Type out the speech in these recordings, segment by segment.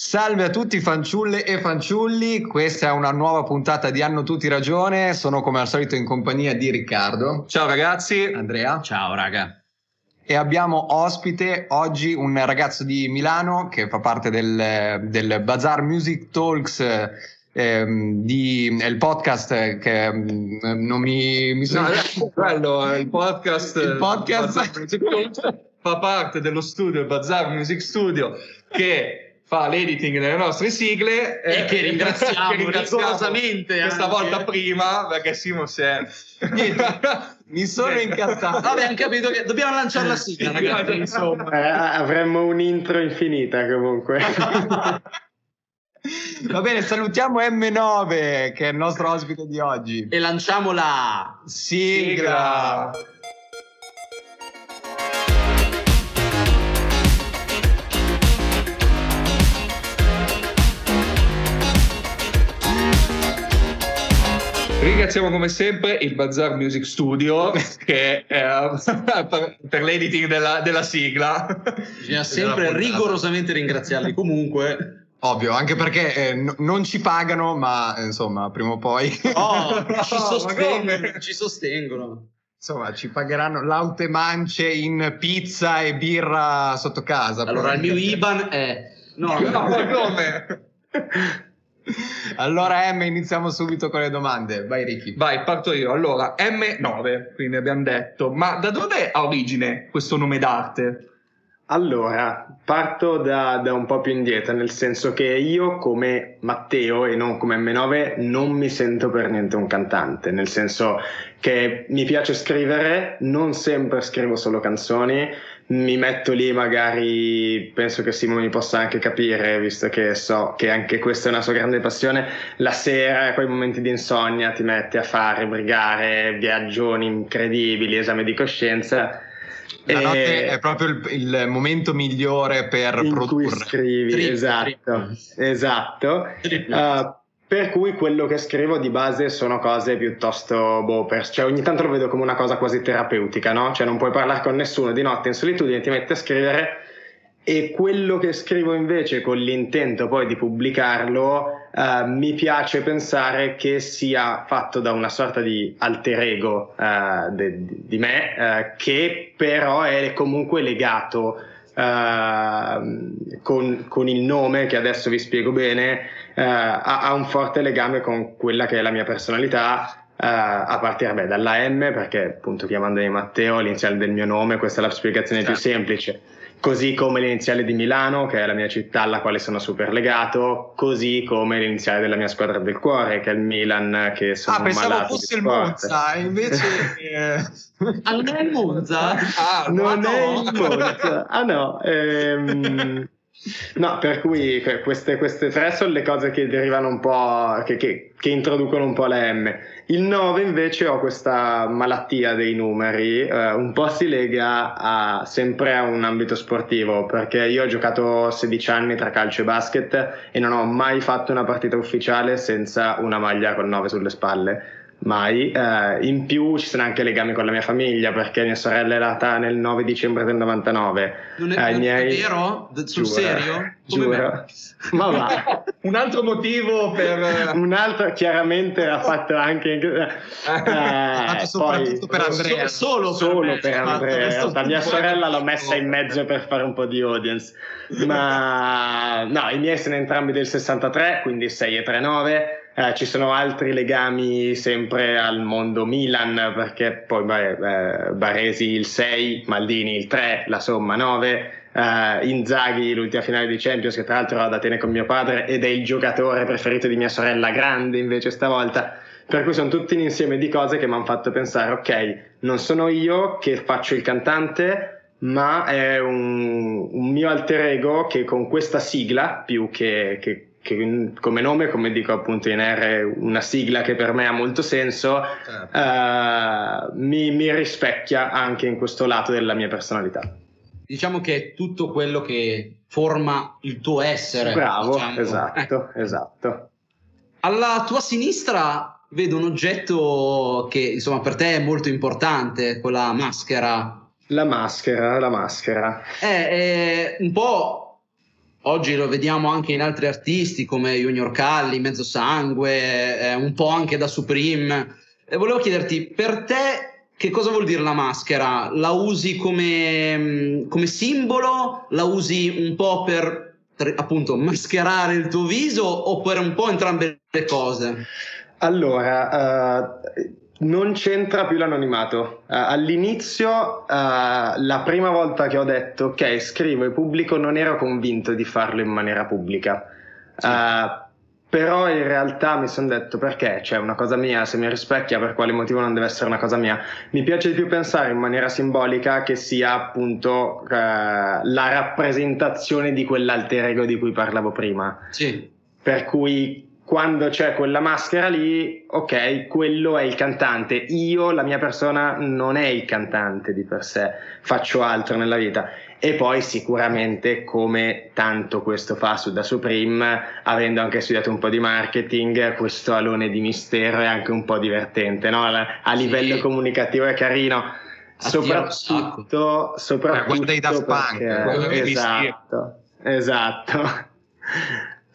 Salve a tutti fanciulle e fanciulli, questa è una nuova puntata di Hanno tutti ragione, sono come al solito in compagnia di Riccardo. Ciao ragazzi. Andrea. Ciao raga. E abbiamo ospite oggi un ragazzo di Milano che fa parte del, del Bazaar Music Talks ehm, di, è il podcast che mm, non mi, mi sono... No, quello, il podcast, il podcast fa parte dello studio Bazaar Music Studio che fa l'editing delle nostre sigle e, che ringraziamo, che ringraziamo rigorosamente questa anche. volta prima perché Simo si è mi sono incazzato vabbè hanno capito che dobbiamo lanciare la sigla ragazzi insomma eh, avremmo un'intro infinita comunque Va bene, salutiamo M9 che è il nostro ospite di oggi. E lanciamo la sigla. sigla. Ringraziamo come sempre il Bazaar Music Studio che, eh, per l'editing della, della sigla. Bisogna sempre rigorosamente ringraziarli comunque. Ovvio, anche perché eh, n- non ci pagano, ma insomma, prima o poi... Oh, ci, sostengono, ci sostengono. Insomma, ci pagheranno laute mance in pizza e birra sotto casa. Allora, il mio IBAN è... No, no, come? Allora M iniziamo subito con le domande. Vai Ricky. Vai, parto io. Allora, M9, quindi abbiamo detto, ma da dove ha origine questo nome d'arte? Allora, parto da, da, un po' più indietro, nel senso che io come Matteo e non come M9 non mi sento per niente un cantante, nel senso che mi piace scrivere, non sempre scrivo solo canzoni, mi metto lì magari, penso che Simone mi possa anche capire, visto che so che anche questa è una sua grande passione, la sera, quei momenti di insonnia, ti metti a fare brigare, viaggioni incredibili, esame di coscienza la notte è proprio il, il, momento migliore per in produrre. Cui scrivi, Trip, esatto, trip. esatto. Trip. Uh, per cui quello che scrivo di base sono cose piuttosto boh, per, cioè ogni tanto lo vedo come una cosa quasi terapeutica, no? Cioè non puoi parlare con nessuno di notte in solitudine, ti metti a scrivere e quello che scrivo invece con l'intento poi di pubblicarlo eh, mi piace pensare che sia fatto da una sorta di alter ego eh, de, di me eh, che però è comunque legato Uh, con, con, il nome che adesso vi spiego bene, ha, ha, un forte legame con quella che è la mia personalità. Uh, a partire beh, dalla M, perché appunto chiamandomi Matteo, l'iniziale del mio nome, questa è la spiegazione certo. più semplice così come l'iniziale di Milano, che è la mia città alla quale sono super legato, così come l'iniziale della mia squadra del cuore, che è il Milan, che sono Ah, pensavo fosse il Monza, invece... ah, non è il Monza? Ah, non no. è il Monza. Ah no, ehm... No, per cui queste, queste, tre sono le cose che derivano un po', che, che, che, introducono un po' la M. Il 9 invece ho questa malattia dei numeri, eh, un po' si lega a, sempre a un ambito sportivo, perché io ho giocato 16 anni tra calcio e basket e non ho mai fatto una partita ufficiale senza una maglia con 9 sulle spalle mai. Eh, in più ci sono anche legami con la mia famiglia perché mia sorella è nata nel 9 dicembre del 99. Non è, eh, miei... vero? Sul giuro, serio? Giuro. Ma va. Un altro motivo per... Un altro chiaramente ha fatto anche... Eh, soprattutto poi, per Andrea. So, solo, solo per, per Andrea. La mia sorella l'ho messa in mezzo per fare un po' di audience. Ma no, i miei sono entrambi del 63, quindi 6 e 3 9 eh, ci sono altri legami sempre al mondo Milan, perché poi beh, eh, Baresi il 6, Maldini il 3, la somma 9. Uh, eh, Inzaghi, l'ultima finale di Champions, che tra l'altro era ad Atene con mio padre ed è il giocatore preferito di mia sorella grande invece stavolta. Per cui sono tutti un insieme di cose che mi hanno fatto pensare, ok, non sono io che faccio il cantante, ma è un, un mio alter ego che con questa sigla, più che, che che come nome, come dico appunto in R, una sigla che per me ha molto senso, certo. uh, mi, mi, rispecchia anche in questo lato della mia personalità. Diciamo che è tutto quello che forma il tuo essere. Bravo, diciamo. esatto, eh. esatto. Alla tua sinistra vedo un oggetto che insomma per te è molto importante, quella maschera. La maschera, la maschera. È, è un po' oggi lo vediamo anche in altri artisti come Junior Calli, Mezzo Sangue, eh, un po' anche da Supreme. E volevo chiederti, per te che cosa vuol dire la maschera? La usi come, mm, come simbolo? La usi un po' per, appunto mascherare il tuo viso oppure un po' entrambe le cose? Allora, uh, non c'entra più l'anonimato. Uh, all'inizio, uh, la prima volta che ho detto ok, scrivo e pubblico, non ero convinto di farlo in maniera pubblica. Sì. Uh, però in realtà mi sono detto perché, cioè una cosa mia, se mi rispecchia, per quale motivo non deve essere una cosa mia? Mi piace di più pensare in maniera simbolica che sia appunto la rappresentazione di quell'alter ego di cui parlavo prima. Sì. Per cui quando c'è quella maschera lì, ok, quello è il cantante. Io, la mia persona, non è il cantante di per sé, faccio altro nella vita. E poi sicuramente, come tanto questo fa su da Supreme, avendo anche studiato un po' di marketing, questo alone di mistero è anche un po' divertente, no? A livello sì. comunicativo è carino. Soprattutto, soprattutto guarda i Daft Punk, esatto, esatto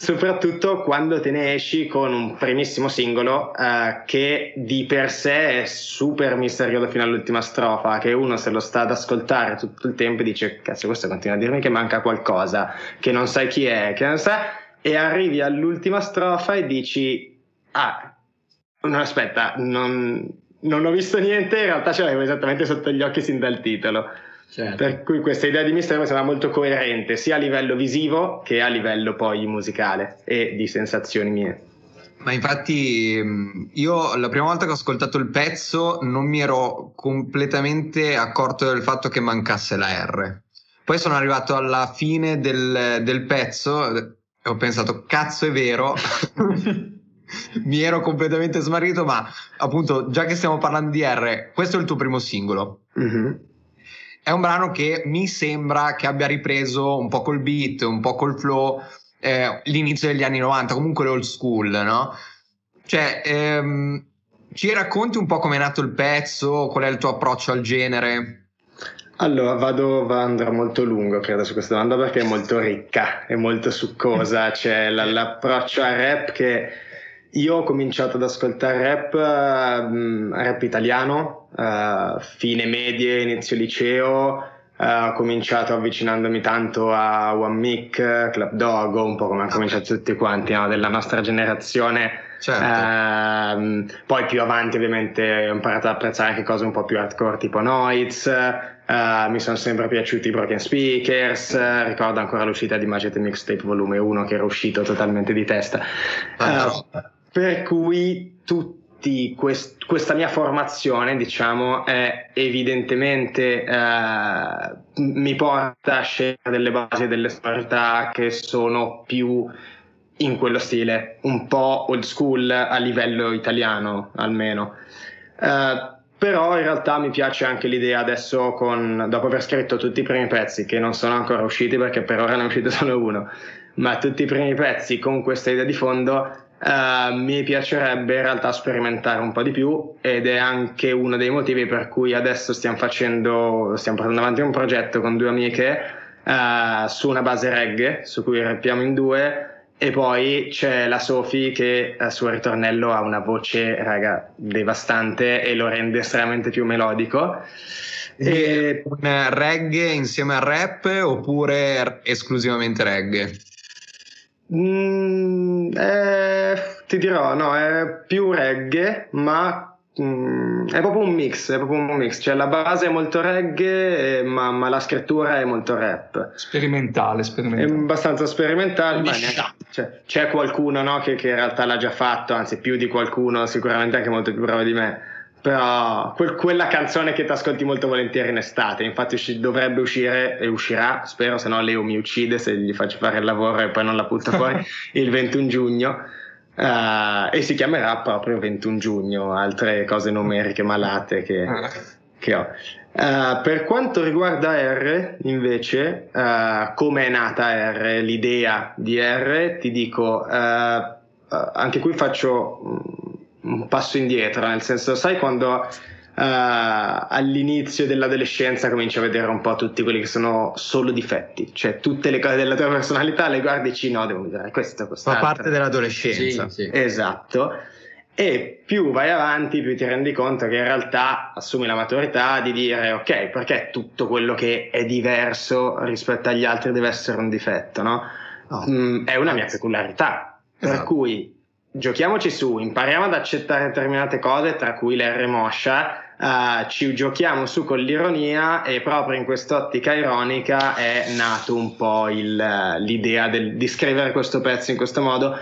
soprattutto quando te ne esci con un primissimo singolo eh, che di per sé è super misterioso fino all'ultima strofa, che uno se lo sta ad ascoltare tutto il tempo e dice cazzo questo continua a dirmi che manca qualcosa, che non sai chi è, che non sai e arrivi all'ultima strofa e dici ah no aspetta non, non ho visto niente in realtà ce l'avevo esattamente sotto gli occhi sin dal titolo Certo. Per cui questa idea di mistero mi sembra molto coerente sia a livello visivo che a livello poi musicale e di sensazioni mie. Ma infatti io la prima volta che ho ascoltato il pezzo non mi ero completamente accorto del fatto che mancasse la R. Poi sono arrivato alla fine del, del pezzo e ho pensato cazzo è vero. mi ero completamente smarrito, ma appunto già che stiamo parlando di R, questo è il tuo primo singolo. Mm-hmm è un brano che mi sembra che abbia ripreso un po' col beat, un po' col flow, eh, l'inizio degli anni 90, comunque l'old school, no? Cioè, ehm, ci racconti un po' come è nato il pezzo, qual è il tuo approccio al genere? Allora, vado, va, andrà molto lungo, credo, su questa domanda perché è molto ricca, è molto succosa. C'è l'approccio al rap che io ho cominciato ad ascoltare rap, uh, rap italiano, uh, fine medie, inizio liceo, uh, ho cominciato avvicinandomi tanto a One Mic, Club Dogo, un po' come hanno cominciato tutti quanti no? della nostra generazione. Certo. Uh, poi più avanti ovviamente ho imparato ad apprezzare anche cose un po' più hardcore tipo Noiz, uh, mi sono sempre piaciuti i Broken Speakers, ricordo ancora l'uscita di Magic Mixtape volume 1 che era uscito totalmente di testa. Uh, per cui tutti quest- questa mia formazione, diciamo, è evidentemente eh, mi porta a scegliere delle basi e delle sonorità che sono più in quello stile, un po' old school a livello italiano almeno. Uh, però in realtà mi piace anche l'idea adesso con, dopo aver scritto tutti i primi pezzi che non sono ancora usciti perché per ora ne è uscito solo uno ma tutti i primi pezzi con questa idea di fondo Uh, mi piacerebbe in realtà sperimentare un po' di più ed è anche uno dei motivi per cui adesso stiamo facendo, stiamo portando avanti un progetto con due amiche uh, su una base reggae su cui rappiamo in due e poi c'è la Sophie che al suo ritornello ha una voce raga, devastante e lo rende estremamente più melodico. E... Un reggae insieme al rap oppure esclusivamente reggae? Mm, è, ti dirò, no, è più reggae, ma mm, è proprio un mix, è proprio un mix. Cioè la base è molto reggae, eh, ma, ma la scrittura è molto rap. Sperimentale, sperimentale. È abbastanza sperimentale. Ma neanche, cioè, c'è qualcuno no, che, che in realtà l'ha già fatto, anzi più di qualcuno, sicuramente anche molto più bravo di me però quel, quella canzone che ti ascolti molto volentieri in estate, infatti usci, dovrebbe uscire e uscirà, spero, se no Leo mi uccide se gli faccio fare il lavoro e poi non la butta fuori, il 21 giugno. Uh, e si chiamerà proprio 21 giugno, altre cose numeriche malate che, ah. che ho. Uh, per quanto riguarda R, invece, uh, come è nata R, l'idea di R, ti dico, anche qui faccio un passo indietro, nel senso, sai quando all'inizio dell'adolescenza cominci a vedere un po' tutti quelli che sono solo difetti, cioè tutte le cose della tua personalità le guardi e dici no, devo migliorare questo, questo. Fa parte dell'adolescenza. Sì, sì. Esatto. E più vai avanti, più ti rendi conto che in realtà assumi la maturità di dire ok, perché tutto quello che è diverso rispetto agli altri deve essere un difetto, no? No. Mm, è una mia peculiarità. Per Esatto. cui giochiamoci su, impariamo ad accettare determinate cose, tra cui l'R moscia, eh, ci giochiamo su con l'ironia e proprio in quest'ottica ironica è nato un po' il- l'idea del- di scrivere questo pezzo in questo modo,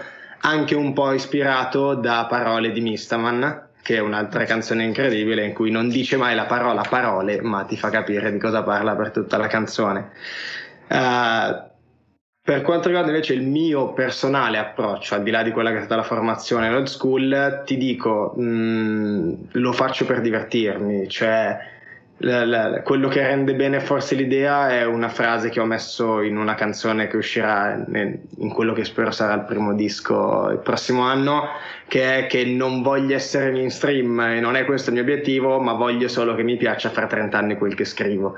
anche un po' ispirato da parole di Mistaman, che è un'altra canzone incredibile in cui non dice mai la parola parole, ma ti fa capire di cosa parla per tutta la canzone. Eh, per quanto riguarda invece il mio personale approccio, al di là di quella che è stata la formazione old school, ti dico, mh, lo faccio per divertirmi, cioè la- la- quello che rende bene forse l'idea è una frase che ho messo in una canzone che uscirà nel- in quello che spero sarà il primo disco il prossimo anno, che è che non voglio essere mainstream e non è questo il mio obiettivo, ma voglio solo che mi piaccia fra 30 anni quel che scrivo.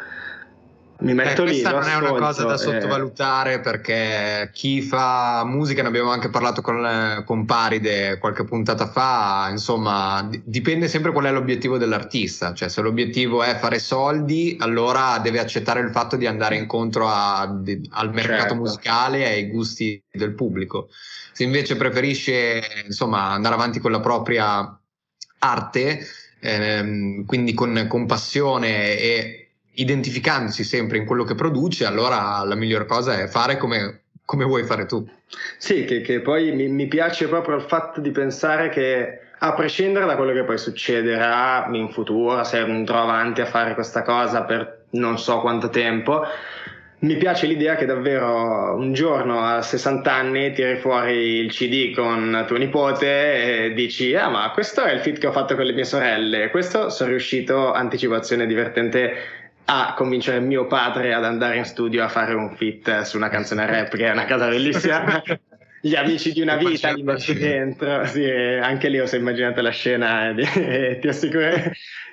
Mi Eh, metto lì, questa non è una cosa da e- sottovalutare perché chi fa musica, ne abbiamo anche parlato con, eh, con Paride qualche puntata fa, insomma, di- dipende sempre qual è l'obiettivo dell'artista, cioè se l'obiettivo è fare soldi, allora deve accettare il fatto di andare incontro a- di- al mercato Certo. musicale e ai gusti del pubblico. Se invece preferisce, insomma, andare avanti con la propria arte, ehm, quindi con, con passione e identificandosi sempre in quello che produce, allora la miglior cosa è fare come, come vuoi fare tu. Sì, che, che poi mi, mi piace proprio il fatto di pensare che a prescindere da quello che poi succederà in futuro, se andrò avanti a fare questa cosa per non so quanto tempo, mi piace l'idea che davvero un giorno a 60 anni tiri fuori il CD con tuo nipote e dici ah ma questo è il fit che ho fatto con le mie sorelle, questo sono riuscito, anticipazione divertente, a convincere mio padre ad andare in studio a fare un fit su una canzone rap che è una cosa bellissima. Gli amici di una vita li metti dentro, sì, anche lì ho sempre immaginato la scena e, e ti assicuro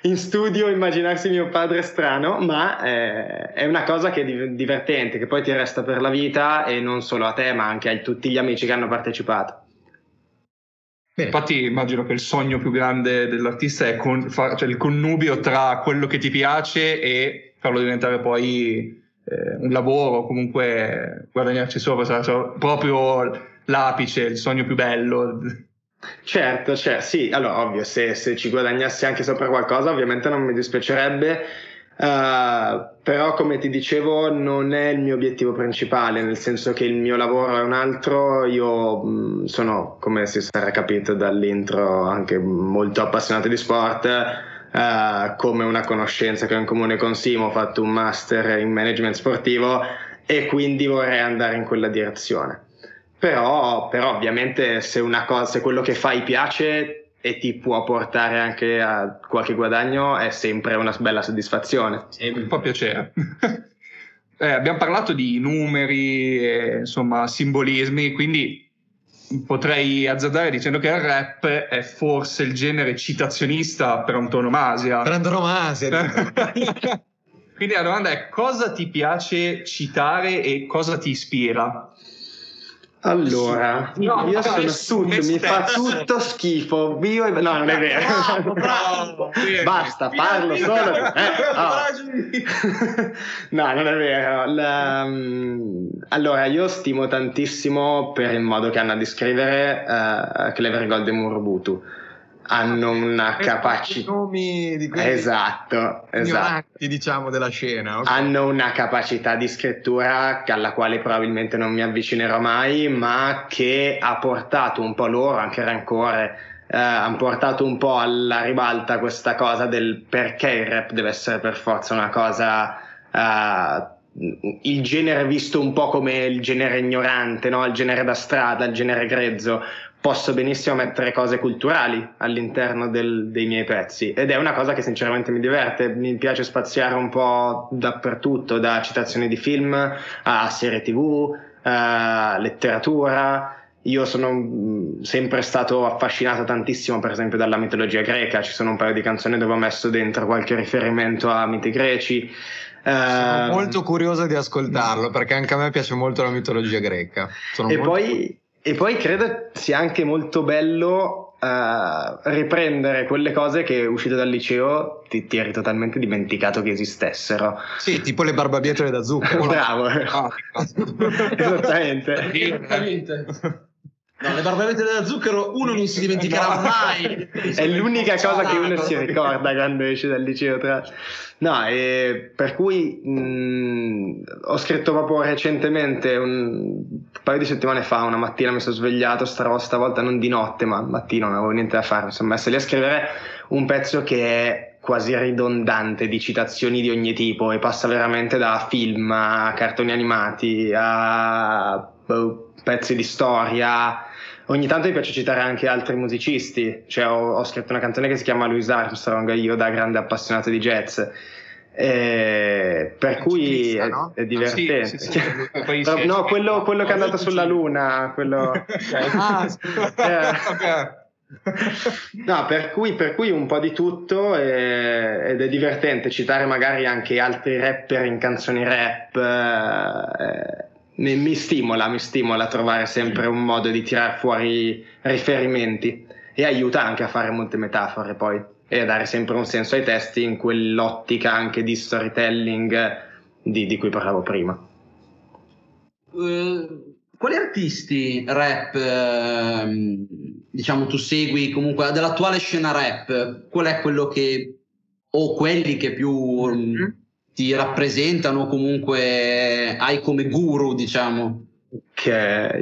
in studio immaginarsi mio padre strano, ma eh, è una cosa che è div- divertente, che poi ti resta per la vita e non solo a te, ma anche a tutti gli amici che hanno partecipato. Bene. Infatti immagino che il sogno più grande dell'artista è con- fa- cioè il connubio tra quello che ti piace e farlo diventare poi eh, un lavoro, comunque guadagnarci sopra, sarà sarà proprio l'apice, il sogno più bello. Certo, cioè, sì, allora ovvio, se, se ci guadagnassi anche sopra qualcosa ovviamente non mi dispiacerebbe, eh, però come ti dicevo non è il mio obiettivo principale, nel senso che il mio lavoro è un altro, io mh, sono, come si sarà capito dall'intro, anche molto appassionato di sport, eh, come una conoscenza che ho in comune con Simo, ho fatto un master in management sportivo e quindi vorrei andare in quella direzione. Però, però ovviamente se cosa, se quello che fai piace e ti può portare anche a qualche guadagno è sempre una bella soddisfazione. Mi fa piacere. Eh, abbiamo parlato di numeri, e, insomma, simbolismi, quindi potrei azzardare dicendo che il rap è forse il genere citazionista per antonomasia. Per antonomasia. Quindi la domanda è cosa ti piace citare e cosa ti ispira? Allora, No, io sono me mi fa tutto schifo. Io, no, non è vero. Bravo, bravo. Basta, parlo solo. Eh, oh. no, non è vero. La- mm, allora, io stimo tantissimo per il modo che hanno di scrivere uh, Clever Gold e Murubutu. Hanno una capacità. nomi di quelli Esatto, esatto. diciamo, della scena. ok? hanno una capacità di scrittura alla quale probabilmente non mi avvicinerò mai, ma che ha portato un po' loro, anche Rancore, eh, hanno portato un po' alla ribalta questa cosa del perché il rap deve essere per forza una cosa... eh, il genere visto un po' come il genere ignorante, no? il genere da strada, il genere grezzo, posso benissimo mettere cose culturali all'interno del- dei miei pezzi ed è una cosa che sinceramente mi diverte, mi piace spaziare un po' dappertutto, da citazioni di film a serie tv, a letteratura io sono mm, sempre stato affascinato tantissimo, per esempio, dalla mitologia greca. Ci sono un paio di canzoni dove ho messo dentro qualche riferimento a miti greci. Sono uh, molto curioso di ascoltarlo perché anche a me piace molto la mitologia greca. Sono e, poi, e poi credo sia anche molto bello Uh, riprendere quelle cose che uscito dal liceo ti, ti, eri totalmente dimenticato che esistessero. Sì, tipo le barbabietole da zucchero. Bravo. Oh, Esattamente. Esattamente. No, le barbette da zucchero uno non si dimenticherà mai. È l'unica cosa che uno si ricorda quando esce dal liceo. Tra... No, e per cui mh, ho scritto proprio recentemente, un, paio di settimane fa, una mattina mi sono svegliato, stavolta non di notte, ma mattino non avevo niente da fare, mi sono messo lì a scrivere un pezzo che è quasi ridondante di citazioni di ogni tipo e passa veramente da film a cartoni animati a boh, pezzi di storia ogni tanto mi piace citare anche altri musicisti, cioè ho, ho scritto una canzone che si chiama Louis Armstrong, io da grande appassionato di jazz. Eh, per cui è, no? è, divertente. Sì, sì, sì, no, quello, quello che è andato sulla Luna, quello... ah, eh. No, per cui, per cui, un po' di tutto e, ed è divertente citare magari anche altri rapper in canzoni rap. Eh, mi, mi, stimola, mi stimola a trovare sempre un modo di tirare fuori riferimenti e aiuta anche a fare molte metafore poi e a dare sempre un senso ai testi in quell'ottica anche di storytelling di, di cui parlavo prima. Uh, quali artisti rap uh, diciamo tu segui comunque dell'attuale scena rap? Qual è quello che o quelli che più mm-hmm ti rappresentano comunque hai come guru, diciamo? Ok,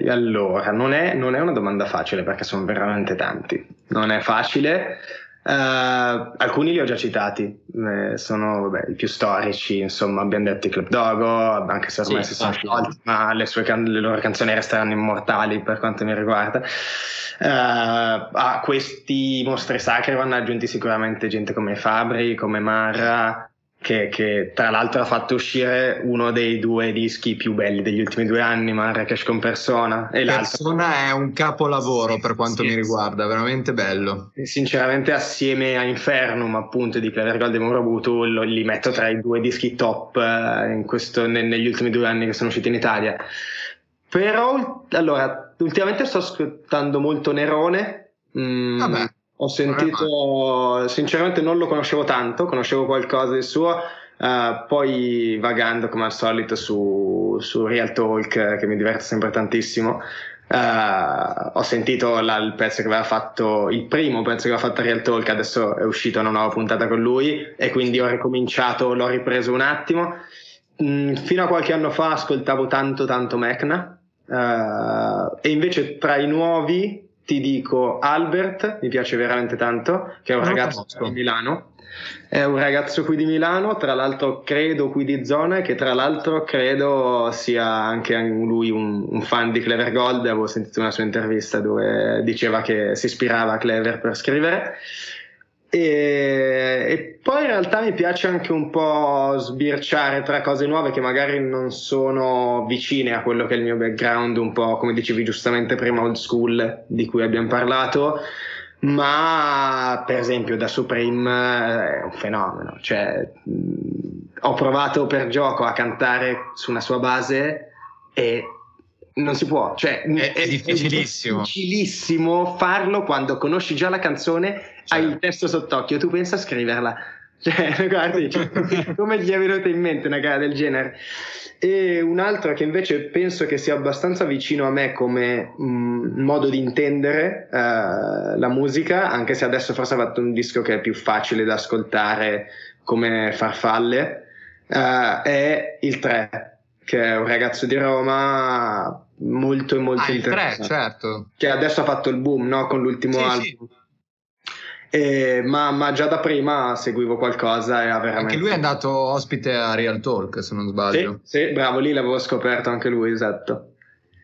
allora, non è, non è una domanda facile perché sono veramente tanti. Non è facile. Uh, alcuni li ho già citati, eh, sono vabbè, i più storici, insomma abbiamo detto i Club Dogo, anche se ormai sì, si sono sciolti, ma le, sue can- le loro canzoni resteranno immortali per quanto mi riguarda. Uh, a questi mostri sacri vanno aggiunti sicuramente gente come Fabri, come Marra, che, che, tra l'altro ha fatto uscire uno dei due dischi più belli degli ultimi due anni, Marrakesh con Persona. E Persona è un capolavoro per quanto sì, mi riguarda, veramente bello. Sinceramente assieme a Infernum appunto di Clever Gold e Morobutu li metto tra i due dischi top eh, questo, ne, negli ultimi due anni che sono usciti in Italia. Però, allora, ultimamente sto ascoltando molto Nerone. Mm, Vabbè ho sentito, sinceramente non lo conoscevo tanto, conoscevo qualcosa di suo, uh, poi vagando come al solito su, su Real Talk che mi diverte sempre tantissimo. Uh, ho sentito la, il pezzo che aveva fatto, il primo pezzo che aveva fatto Real Talk, adesso è uscito una nuova puntata con lui e quindi ho ricominciato, l'ho ripreso un attimo. Mm, fino a qualche anno fa ascoltavo tanto tanto Mecna uh, e invece tra i nuovi ti dico Albert, mi piace veramente tanto, che è un non ragazzo di Milano. È un ragazzo qui di Milano, tra l'altro credo qui di zona, che tra l'altro credo sia anche lui un, un, fan di Clever Gold. Avevo sentito una sua intervista dove diceva che si ispirava a Clever per scrivere. E, e, poi in realtà mi piace anche un po' sbirciare tra cose nuove che magari non sono vicine a quello che è il mio background, un po' come dicevi giustamente prima, old school di cui abbiamo parlato. Ma per esempio da Supreme eh, è un fenomeno, cioè ho provato per gioco a cantare su una sua base e non si può, cioè è, è difficilissimo. È difficilissimo farlo quando conosci già la canzone. Hai il testo sott'occhio, tu pensa a scriverla. Cioè, guardi, cioè, come gli è venuta in mente una gara del genere? E un altro che invece penso che sia abbastanza vicino a me come mh, mm, modo di intendere uh, la musica, anche se adesso forse ha fatto un disco che è più facile da ascoltare come farfalle, uh, è il 3 che è un ragazzo di Roma molto molto ah, interessante. 3, certo. Che adesso ha fatto il boom no? con l'ultimo sì, album. Sì. E, ma, ma, già da prima seguivo qualcosa e ha veramente... Anche lui è andato ospite a Real Talk, se non sbaglio. Sì, sì bravo, lì l'avevo scoperto anche lui, esatto.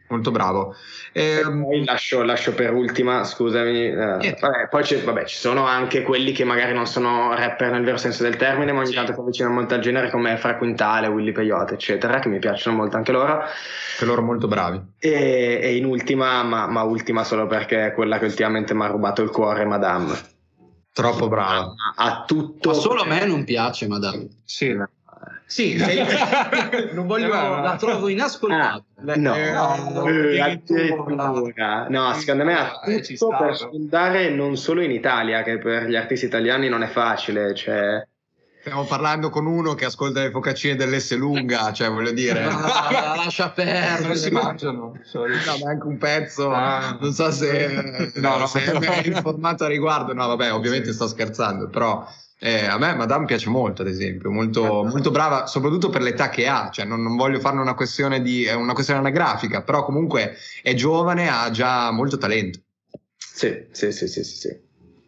molto bravo. Eh, poi lascio, lascio, per ultima, scusami, eh, vabbè, poi vabbè, ci sono anche quelli che magari non sono rapper nel vero senso del termine, ma ogni sì. tanto si avvicinano molto al genere come Fra Quintale, Willy Peyote, eccetera, che mi piacciono molto anche loro. Che loro molto bravi. E, e in ultima, ma, ma, ultima solo perché è quella che ultimamente mi ha rubato il cuore, Madame. Troppo brava. Ha tutto. Ma solo a me non piace, Madame. Sì. Sì, sei... non voglio, eh, la trovo inascoltabile. Ah, no, eh, no, eh, no, secondo me ha eh, tutto per spuntare non solo in Italia, che per gli artisti italiani non è facile. Cioè... Stiamo parlando con uno che ascolta le focaccine dell'S lunga, cioè voglio dire. Ah, lascia perdere. Non si mangiano. No, ma anche un pezzo. Ah. Non so se, no, no, se è informato a riguardo. No, vabbè, ovviamente sto scherzando, però eh, a me Madame piace molto, ad esempio, molto, molto brava, soprattutto per l'età che ha, cioè non, non voglio farne una questione, di, una questione anagrafica, però comunque è giovane, ha già molto talento. Sì, sì, sì, sì, sì. sì.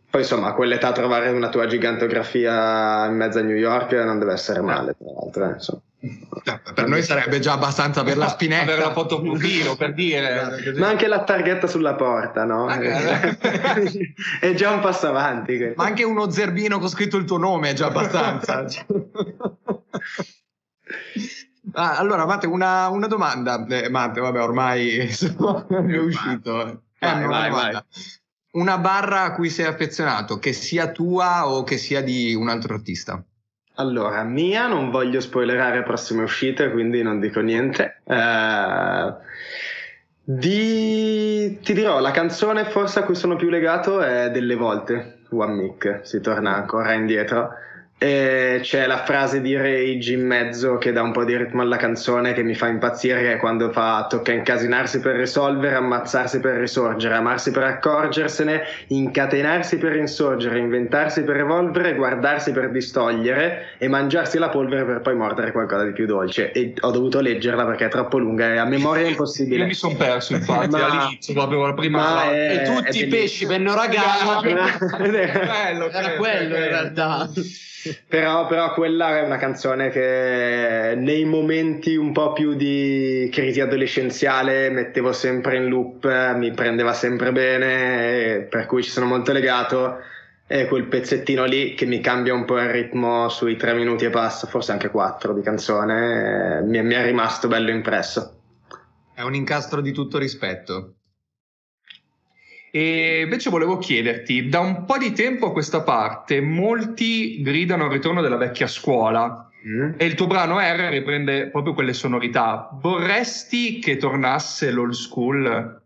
Poi insomma, a quell'età trovare una tua gigantografia in mezzo a New York non deve essere male, tra l'altro. Eh, insomma. Eh, per noi sarebbe già abbastanza per la spinetta. Avere la foto profilo per dire. Ma anche la targhetta sulla porta, no? è già un passo avanti. Ma anche uno zerbino con scritto il tuo nome è già abbastanza. ah, allora, Matte, una, una domanda. Eh, Matte, vabbè, ormai sono, è uscito. Eh, vai, vai, vai. Una barra a cui sei affezionato, che sia tua o che sia di un altro artista? Allora, mia non voglio spoilerare prossime uscite, quindi non dico niente. Uh, di... Ti dirò, la canzone forse a cui sono più legato è Delle volte, One Mic, si torna ancora indietro. E c'è la frase di Rage in mezzo che dà un po' di ritmo alla canzone che mi fa impazzire che è quando fa tocca incasinarsi per risolvere, ammazzarsi per risorgere, amarsi per accorgersene, incatenarsi per insorgere, inventarsi per evolvere, guardarsi per distogliere e mangiarsi la polvere per poi mordere qualcosa di più dolce. E ho dovuto leggerla perché è troppo lunga e a memoria è impossibile. Io mi sono perso infatti ma, all'inizio, proprio la prima è, E tutti i pesci vennero a galla. Era quello in realtà però, però, quella è una canzone che nei momenti un po' più di crisi adolescenziale mettevo sempre in loop, mi prendeva sempre bene, per cui ci sono molto legato. E quel pezzettino lì che mi cambia un po' il ritmo sui tre minuti e passa, forse anche quattro di canzone, mi, mi è rimasto bello impresso. È un incastro di tutto rispetto. E invece volevo chiederti, da un po' di tempo a questa parte molti gridano al ritorno della vecchia scuola mm. e il tuo brano R riprende proprio quelle sonorità. Vorresti che tornasse l'old school?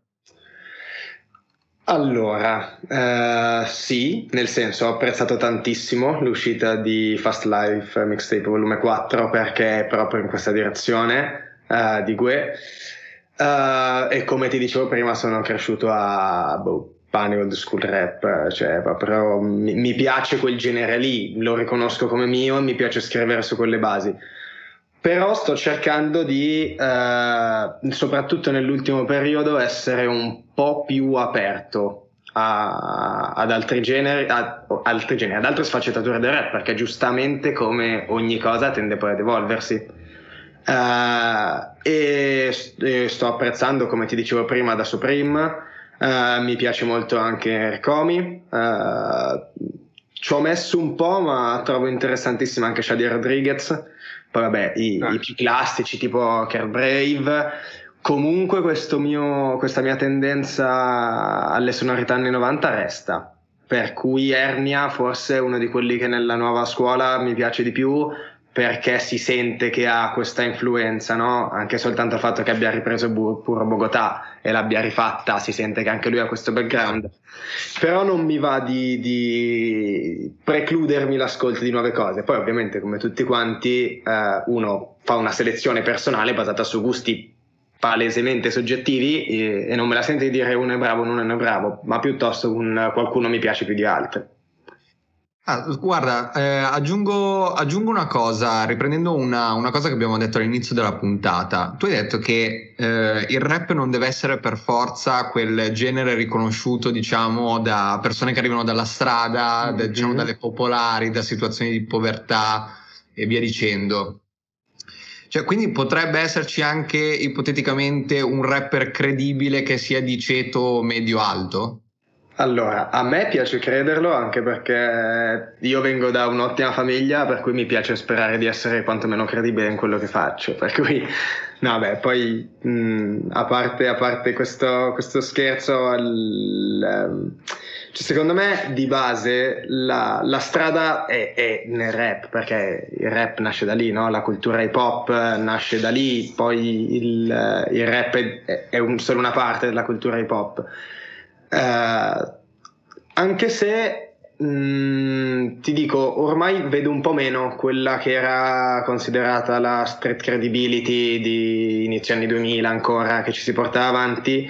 Allora, eh, sì, nel senso ho apprezzato tantissimo l'uscita di Fast Life Mixtape Volume 4 perché è proprio in questa direzione eh, di Gue. Uh, e come ti dicevo prima, sono cresciuto a boh, pane old school rap, cioè proprio mi, mi, piace quel genere lì, lo riconosco come mio e mi piace scrivere su quelle basi. Però sto cercando di, uh, soprattutto nell'ultimo periodo, essere un po' più aperto a, ad altri generi, a, altri generi, ad altre sfaccettature del rap, perché giustamente come ogni cosa tende poi ad evolversi. Uh, e, e, sto apprezzando, come ti dicevo prima, da Supreme. Uh, mi piace molto anche Ricomi. Uh, ci ho messo un po', ma trovo interessantissima anche Shadi Rodriguez. Poi, vabbè, i, ah. i più classici tipo Care Brave. Comunque, mio, questa mia tendenza alle sonorità anni 90 resta. Per cui Ernia forse è uno di quelli che nella nuova scuola mi piace di più, perché si sente che ha questa influenza, no? Anche soltanto il fatto che abbia ripreso Bu- puro Bogotà e l'abbia rifatta, si sente che anche lui ha questo background. Però non mi va di, di precludermi l'ascolto di nuove cose. Poi, ovviamente, come tutti quanti, eh, uno fa una selezione personale basata su gusti palesemente soggettivi e, e non me la sento di dire uno è bravo o non è bravo, ma piuttosto un, qualcuno mi piace più di altri. Ah, guarda, eh, aggiungo, aggiungo, una cosa, riprendendo una, una, cosa che abbiamo detto all'inizio della puntata. Tu hai detto che eh, il rap non deve essere per forza quel genere riconosciuto, diciamo, da persone che arrivano dalla strada, mm-hmm. da, diciamo, dalle popolari, da situazioni di povertà e via dicendo. Cioè, quindi potrebbe esserci anche ipoteticamente un rapper credibile che sia di ceto medio-alto? Allora, a me piace crederlo anche perché io vengo da un'ottima famiglia, per cui mi piace sperare di essere quantomeno credibile in quello che faccio. Per cui, no, beh, poi mh, a parte, a parte questo, questo, scherzo, il, um, cioè, secondo me di base la, la strada è, è, nel rap, perché il rap nasce da lì, no? la cultura hip hop nasce da lì, poi il, il rap è, è un, solo una parte della cultura hip hop. Uh, anche se mh, mm, ti dico, ormai vedo un po' meno quella che era considerata la street credibility di inizio anni 2000 ancora, che ci si portava avanti,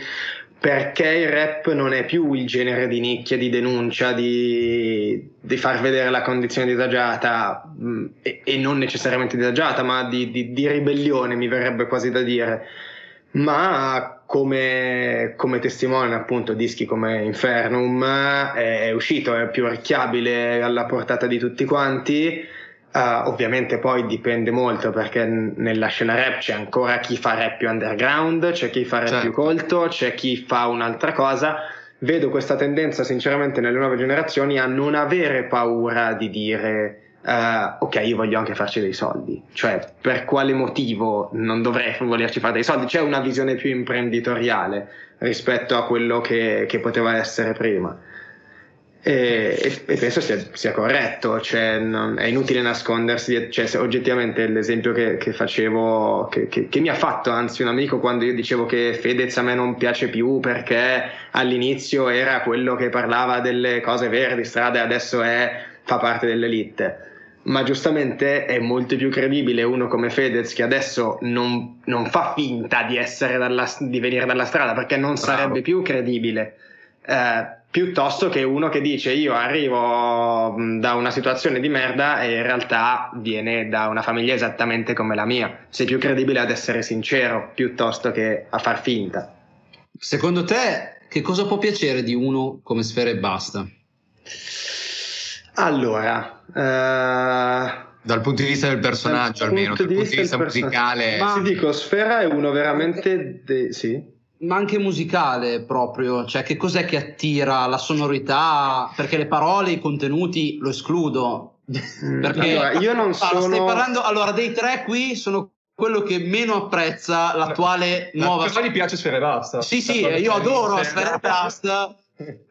perché il rap non è più il genere di nicchia, di denuncia, di, di far vedere la condizione disagiata, mm, e, e, non necessariamente disagiata, ma di, di, di ribellione, mi verrebbe quasi da dire. Ma come, come testimone appunto dischi come Infernum è uscito, è più orecchiabile alla portata di tutti quanti. Uh, ovviamente poi dipende molto perché nella scena rap c'è ancora chi fa rap più underground, c'è chi fa rap certo. più colto, c'è chi fa un'altra cosa. Vedo questa tendenza sinceramente nelle nuove generazioni a non avere paura di dire Uh, ok, io voglio anche farci dei soldi, cioè per quale motivo non dovrei volerci fare dei soldi? C'è una visione più imprenditoriale rispetto a quello che, che poteva essere prima. E, e, e penso sia, sia corretto, cioè, non, è inutile nascondersi, cioè, oggettivamente l'esempio che, che facevo, che, che, mi ha fatto anzi un amico quando io dicevo che Fedez a me non piace più perché all'inizio era quello che parlava delle cose verdi, strade, adesso è, fa parte dell'elite ma giustamente è molto più credibile uno come Fedez che adesso non, non fa finta di, dalla, di, venire dalla strada perché non Bravo. sarebbe più credibile. Eh, piuttosto che uno che dice io arrivo da una situazione di merda e in realtà viene da una famiglia esattamente come la mia. Sei più credibile ad essere sincero piuttosto che a far finta. Secondo te che cosa può piacere di uno come Sfera e Basta? Allora, uh, dal punto di vista del personaggio almeno, dal punto di vista, musicale. Ma ti dico, Sfera è uno veramente... De- sì? Ma anche musicale proprio, cioè che cos'è che attira la sonorità? Perché le parole, i contenuti lo escludo. Mm, perché allora, io non sono... Stai parlando, allora dei tre qui sono quello che meno apprezza l'attuale nuova... Però gli piace Sfera e Basta. Sì, sì, io adoro Sfera e Basta.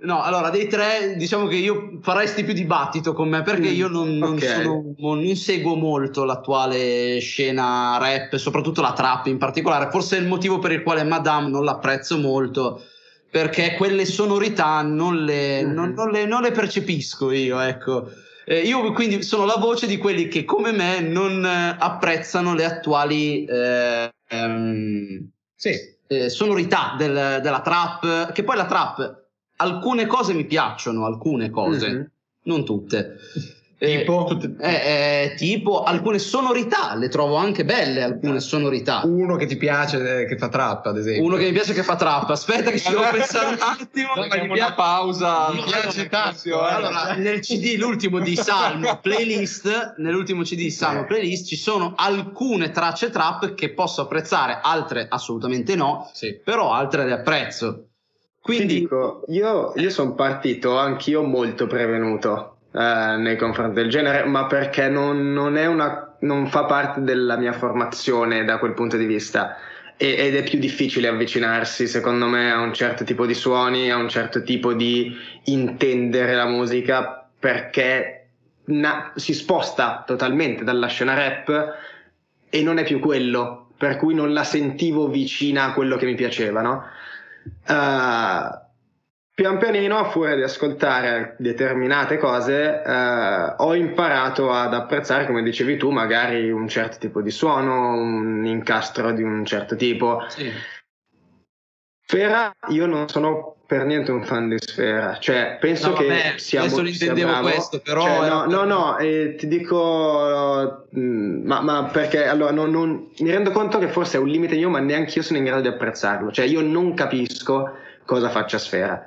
No, allora dei tre diciamo che io faresti più dibattito con me perché mm, io non, non, okay. sono, non, seguo molto l'attuale scena rap, soprattutto la trap in particolare. Forse è il motivo per il quale Madame non l'apprezzo molto perché quelle sonorità non le, mm. non, le, non le percepisco io, ecco. Eh, io quindi sono la voce di quelli che come me non eh, apprezzano le attuali eh, ehm, sì. eh, sonorità del, della trap, che poi la trap alcune cose mi piacciono, alcune cose, mm-hmm. non tutte. Tipo? Eh, eh, tipo alcune sonorità, le trovo anche belle alcune sonorità. Uno che ti piace eh, che fa trap, ad esempio. Uno che mi piace che fa trap. Aspetta che ci devo pensare un attimo. mi una pausa. Mi piace tanto. Allora, nel CD, l'ultimo di Salmo Playlist, nell'ultimo CD di Salmo Playlist ci sono alcune tracce trap che posso apprezzare, altre assolutamente no, sì. però altre le apprezzo. Quindi Ti dico, io, io sono partito anch'io molto prevenuto eh, nei confronti del genere, ma perché non, non, una, non, fa parte della mia formazione da quel punto di vista. E, ed è più difficile avvicinarsi, secondo me, a un certo tipo di suoni, a un certo tipo di intendere la musica, perché na- si sposta totalmente dalla scena rap e non è più quello, per cui non la sentivo vicina a quello che mi piaceva, no? Uh, pian pianino, a furia di ascoltare determinate cose, uh, ho imparato ad apprezzare, come dicevi tu, magari un certo tipo di suono, un incastro di un certo tipo. Sì. Sfera, io non sono per niente un fan di Sfera, cioè penso no, che vabbè, sia adesso intendevo questo, però cioè, no, no, no, eh, ti dico, mm, ma, ma, perché allora non, non, mi rendo conto che forse è un limite mio, ma neanche io sono in grado di apprezzarlo, cioè io non capisco cosa faccia Sfera.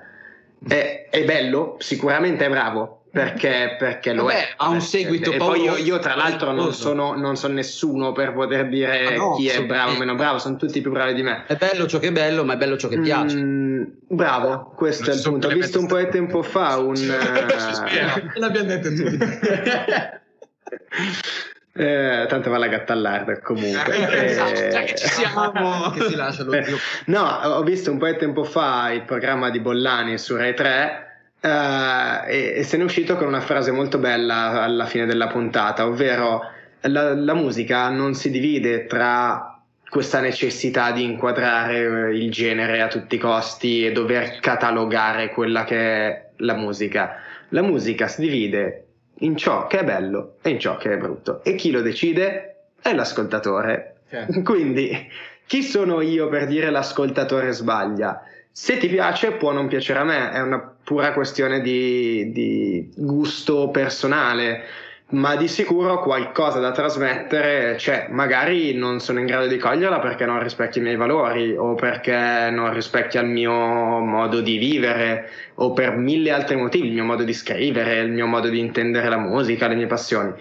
È, è bello, sicuramente è bravo, perché, perché lo Vabbè, è. ha un seguito E poi io, io, tra l'altro non sono, non sono nessuno per poter dire Ah, no, chi è bravo o meno bravo, sono tutti più bravi di me. È bello ciò che è bello, ma è bello ciò che piace. Mm, bravo, questo è il punto. Ho visto un po' di tempo fa un... eh, L'abbiamo detto tutti. eh, tanto va la gattallarda comunque. Esatto, Eh, già che ci siamo. che si lascia lo zio. No, ho visto un po' di tempo fa il programma di Bollani su Rai 3 eh, e, e se ne è uscito con una frase molto bella alla fine della puntata, ovvero la, la musica non si divide tra questa necessità di inquadrare eh, il genere a tutti i costi e dover catalogare quella che è la musica. La musica si divide in ciò che è bello e in ciò che è brutto e chi lo decide è l'ascoltatore. Quindi, chi sono io per dire l'ascoltatore sbaglia? Se ti piace, può non piacere a me, è una pura questione di, di gusto personale, ma di sicuro qualcosa da trasmettere c'è. Magari non sono in grado di coglierla perché non rispecchia i miei valori o perché non rispecchia il mio modo di vivere o per mille altri motivi, il mio modo di scrivere, il mio modo di intendere la musica, le mie passioni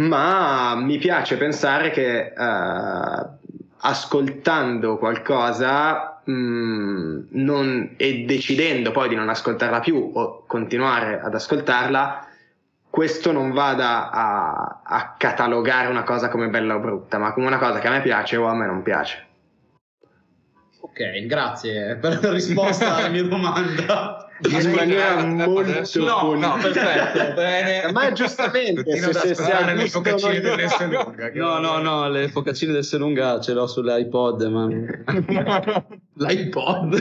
ma mi piace pensare che eh, ascoltando qualcosa mh, non- e decidendo poi di non ascoltarla più o continuare ad ascoltarla, questo non vada a, a catalogare una cosa come bella o brutta, ma come una cosa che a me piace o a me non piace. Ok, grazie per la risposta alla mia domanda. In maniera molto No, no, perfetto, bene. Ma giustamente, se, se, a le focaccine non- dell'S lunga, che- No, no, no, le focaccine del Selunga ce l'ho sull'iPod, ma... L'iPod?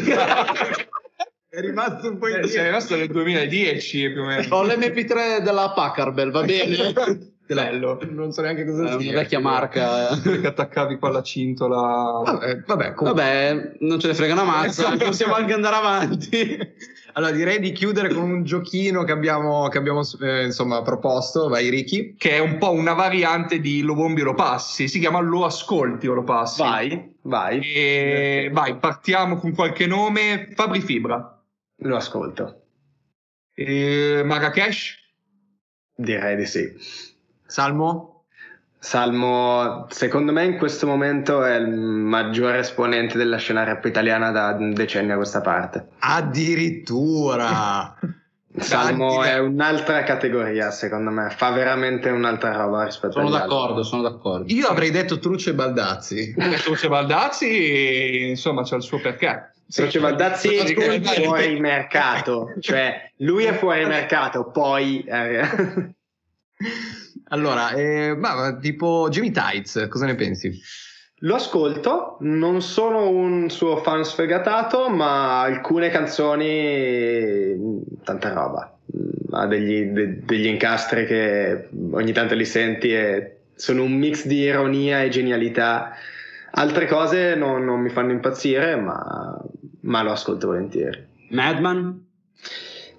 È rimasto un po' Eh, indietro. sei rimasto nel 2010 più o meno. Ho l'MP3 della Packard, va bene? Bello. Non so neanche cosa una sia. vecchia marca. Che attaccavi qua alla cintola. Vabbè, vabbè, comunque. Vabbè, non ce ne frega una mazza, possiamo anche andare avanti. Allora, direi di chiudere con un giochino che abbiamo, che abbiamo eh, insomma proposto. Vai, Ricky. Che è un po' una variante di Lo bombi o lo passi. Si chiama Lo ascolti o lo passi. Vai, vai, E vai, partiamo con qualche nome. Fabri Fibra. lo ascolto. E Marrakesh. Direi di sì. Salmo? Salmo, secondo me in questo momento è il maggiore esponente della scena rap italiana da decenni a questa parte. Addirittura. Salmo è un'altra categoria, secondo me, fa veramente un'altra roba rispetto Sono agli altri. d'accordo, sono d'accordo. Io avrei detto Truce e Baldazzi. Luce Baldazzi, insomma, c'ha il suo perché. Croce Baldazzi è fuori mercato, cioè lui è fuori mercato, poi eh, Allora, eh, ma, ma tipo Jimmy Tights, cosa ne pensi? lo ascolto, non sono un suo fan sfegatato, ma alcune canzoni, tanta roba, Mm, ha degli, de- degli incastri che ogni tanto li senti e sono un mix di ironia e genialità. Altre cose non, non mi fanno impazzire, ma, ma lo ascolto volentieri. Madman?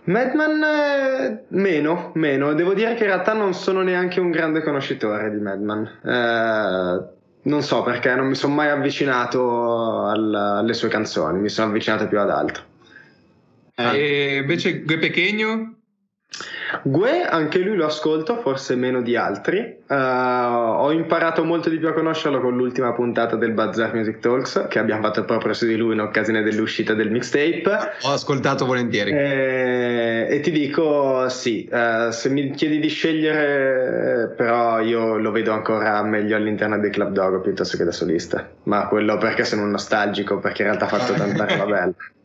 Madman eh, meno, meno. Devo dire che in realtà non sono neanche un grande conoscitore di Madman. Eh, non so perché non mi sono mai avvicinato al- alle sue canzoni, mi sono avvicinato più ad altro. E invece Gue Pequeño. Gue, anche lui lo ascolto, forse meno di altri. Eh, ho imparato molto di più a conoscerlo con l'ultima puntata del Bazaar Music Talks, che abbiamo fatto proprio su di lui in occasione dell'uscita del mixtape. Ho ascoltato volentieri. Eh, e ti dico sì, eh, se mi chiedi di scegliere, però io lo vedo ancora meglio all'interno dei Club Dog piuttosto che da solista. Ma quello perché sono un nostalgico, perché in realtà ha fatto tanta roba bella.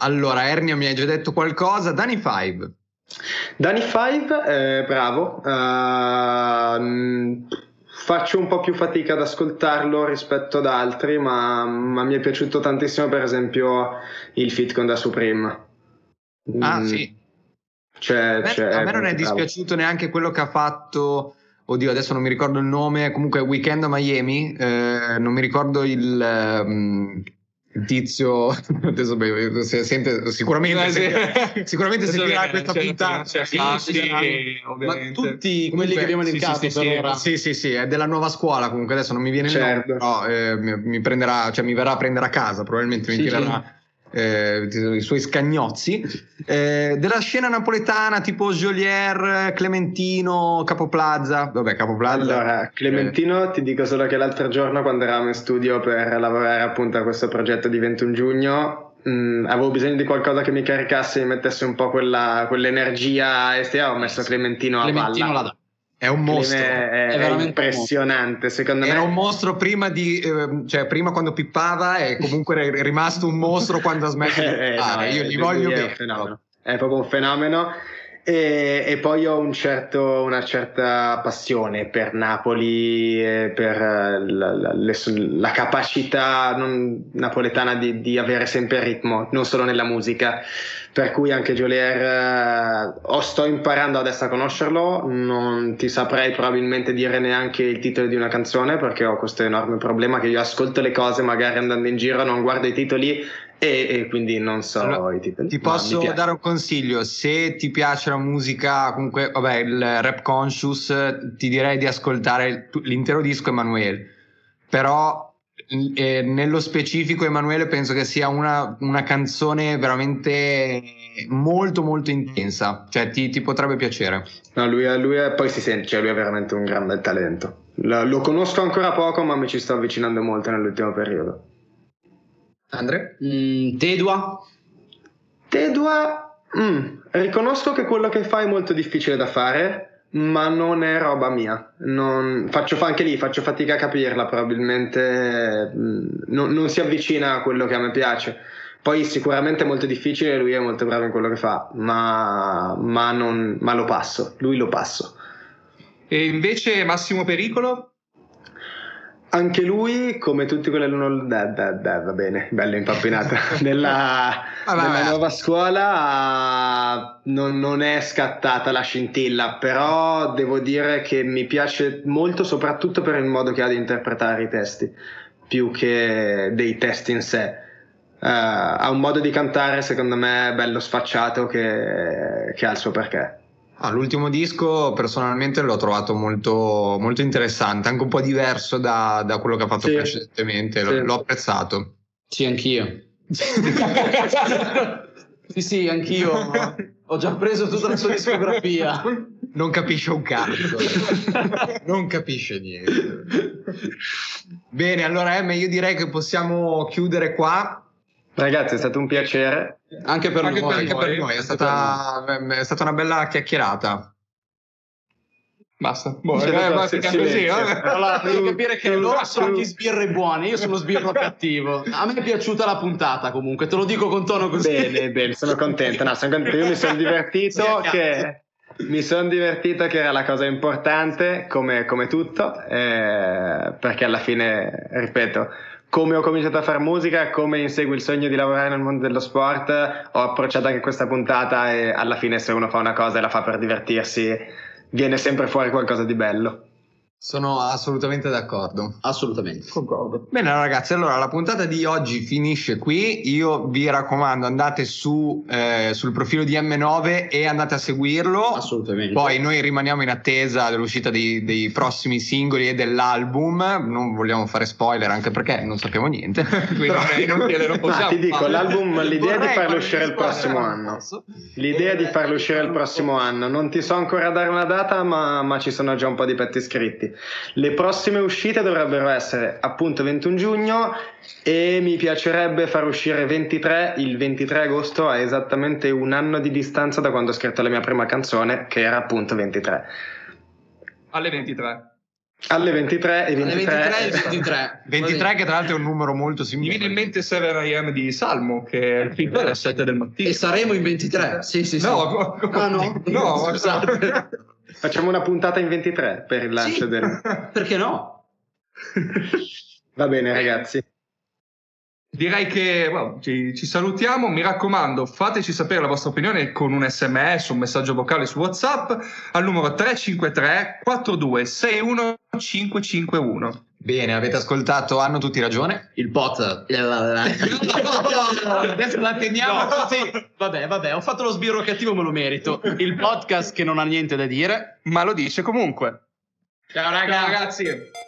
Allora, Ernia mi hai già detto qualcosa. Danny Five. Danny Five, eh, bravo. Ehm, faccio un po' più fatica ad ascoltarlo rispetto ad altri, ma, ma mi è piaciuto tantissimo, per esempio, il fit con Da Supreme. Ah, Mm, sì. C'è, A me, c'è- a me non è bravo. dispiaciuto neanche quello che ha fatto. Oddio, adesso non mi ricordo il nome. Comunque, Weekend a Miami. eh, non mi ricordo il, ehm, il tizio. Adesso beh, se- sente, sicuramente, Eh, sì. sentirà- sicuramente viene, questa c'è- puntata. c'è Sì, Sassi, sì, sì. Ma ovviamente. tutti quelli che abbiamo elencato sì, sì, per sì, sì, sì, sì, è della nuova scuola comunque adesso non mi viene il nome, Certo. però eh, mi, mi prenderà, cioè mi verrà a prendere a casa, probabilmente mi Sì, tirerà eh, i suoi scagnozzi, eh, della scena napoletana tipo Jolier, Clementino, Capoplaza. Vabbè, Capoplaza. Allora, Clementino, ti dico solo che l'altro giorno, quando eravamo in studio per lavorare appunto a questo progetto di 21 giugno, mm, avevo bisogno di qualcosa che mi caricasse e mi mettesse un po' quella, quell'energia estiva. Ho messo Clementino, Clementino a palla. È un mostro. È, è, è impressionante, secondo Era me. Era un mostro prima di, eh, cioè prima quando pippava e comunque è rimasto un mostro quando ha smesso di pippare. eh, Io gli voglio bene. È proprio un fenomeno. E, e, poi ho un certo, una certa passione per Napoli, per la, la, le, la capacità non, napoletana di, di, avere sempre ritmo, non solo nella musica. Per cui anche Jolier, eh, o sto imparando adesso a conoscerlo, non ti saprei probabilmente dire neanche il titolo di una canzone perché ho questo enorme problema che io ascolto le cose magari andando in giro, non guardo i titoli e, e, quindi non so allora, i titoli. Ti posso dare un consiglio: se ti piace la musica, comunque, vabbè, il rap conscious, ti direi di ascoltare l'intero disco Emanuele. Però eh, nello specifico, Emanuele, penso che sia una, una, canzone veramente molto, molto intensa. Cioè, ti, ti potrebbe piacere. No, lui, è, lui è, poi si sente, cioè lui è veramente un gran bel talento. Lo, lo conosco ancora poco, ma mi ci sto avvicinando molto nell'ultimo periodo. Andre? Mm, Tedua? Tedua, mm, riconosco che quello che fa è molto difficile da fare, ma non è roba mia. Non, faccio anche lì, faccio fatica a capirla, probabilmente mm, non, non si avvicina a quello che a me piace. Poi sicuramente è molto difficile, lui è molto bravo in quello che fa, ma, ma, non, ma lo passo, lui lo passo. E invece Massimo Pericolo? Anche lui, come tutti quelli non da, da, va bene, bello impappinato. nella, nella nuova scuola non, non, è scattata la scintilla, però devo dire che mi piace molto, soprattutto per il modo che ha di interpretare i testi, più che dei testi in sé. Uh, ha un modo di cantare, secondo me, bello sfacciato che, che ha il suo perché. Ah, l'ultimo disco personalmente l'ho trovato molto, molto interessante, anche un po' diverso da, da quello che ha fatto sì, precedentemente, sì. l'ho apprezzato. Sì, anch'io. sì, sì, anch'io. Ho già preso tutta la sua discografia. Non capisce un cazzo. non capisce niente. Bene, allora Emme, io direi che possiamo chiudere qua. Ragazzi, è stato un piacere. Anche per anche noi. Per, anche per noi. È, stata, è stata una bella chiacchierata. Basta, boh, eh, basta così. Eh. Allora, devi capire che loro sono anche sbirre buone, io sono sbirro cattivo. A me è piaciuta la puntata comunque, te lo dico con tono così. Bene, bene, sono contento. No, sono contento. Io mi sono divertito che mi sono divertito che era la cosa importante come, come tutto, eh, perché alla fine, ripeto, come ho cominciato a fare musica, come insegui il sogno di lavorare nel mondo dello sport, ho approcciato anche questa puntata e alla fine se uno fa una cosa e la fa per divertirsi, viene sempre fuori qualcosa di bello. Sono assolutamente d'accordo. Assolutamente. Concordo. Bene ragazzi, allora la puntata di oggi finisce qui. Io vi raccomando, andate su, eh, sul profilo di M9 e andate a seguirlo. Assolutamente. Poi noi rimaniamo in attesa dell'uscita dei, dei prossimi singoli e dell'album. Non vogliamo fare spoiler anche perché non sappiamo niente. Quindi non, non, non possiamo. Ma ti dico, l'album, l'idea è di farlo uscire il prossimo anno. L'idea è di farlo uscire il prossimo anno. Non ti so ancora dare una data, ma, ma ci sono già un po' di petti scritti. Le prossime uscite dovrebbero essere appunto 21 giugno e mi piacerebbe far uscire 23 il 23 agosto a esattamente un anno di distanza da quando ho scritto la mia prima canzone che era appunto 23. Alle 23. Alle 23 e 23. Alle 23 e 23. 23 che tra l'altro è un numero molto simbolico. Mi viene in mente 7 am di Salmo che è il film alle 7 del mattino. E saremo in 23. Sì, sì, sì. No, ah, no. no, scusate. Facciamo una puntata in 23 per il lancio sì. del... Perché no? Va bene ragazzi. Direi che well, ci, ci, salutiamo, mi raccomando fateci sapere la vostra opinione con un sms, un messaggio vocale su Whatsapp al numero 353 4261 551. Bene, avete ascoltato, hanno tutti ragione. Il bot. Adesso la teniamo no. così. Vabbè, vabbè, ho fatto lo sbirro cattivo, me lo merito. Il podcast che non ha niente da dire, ma lo dice comunque. Ciao, raga. Ciao ragazzi.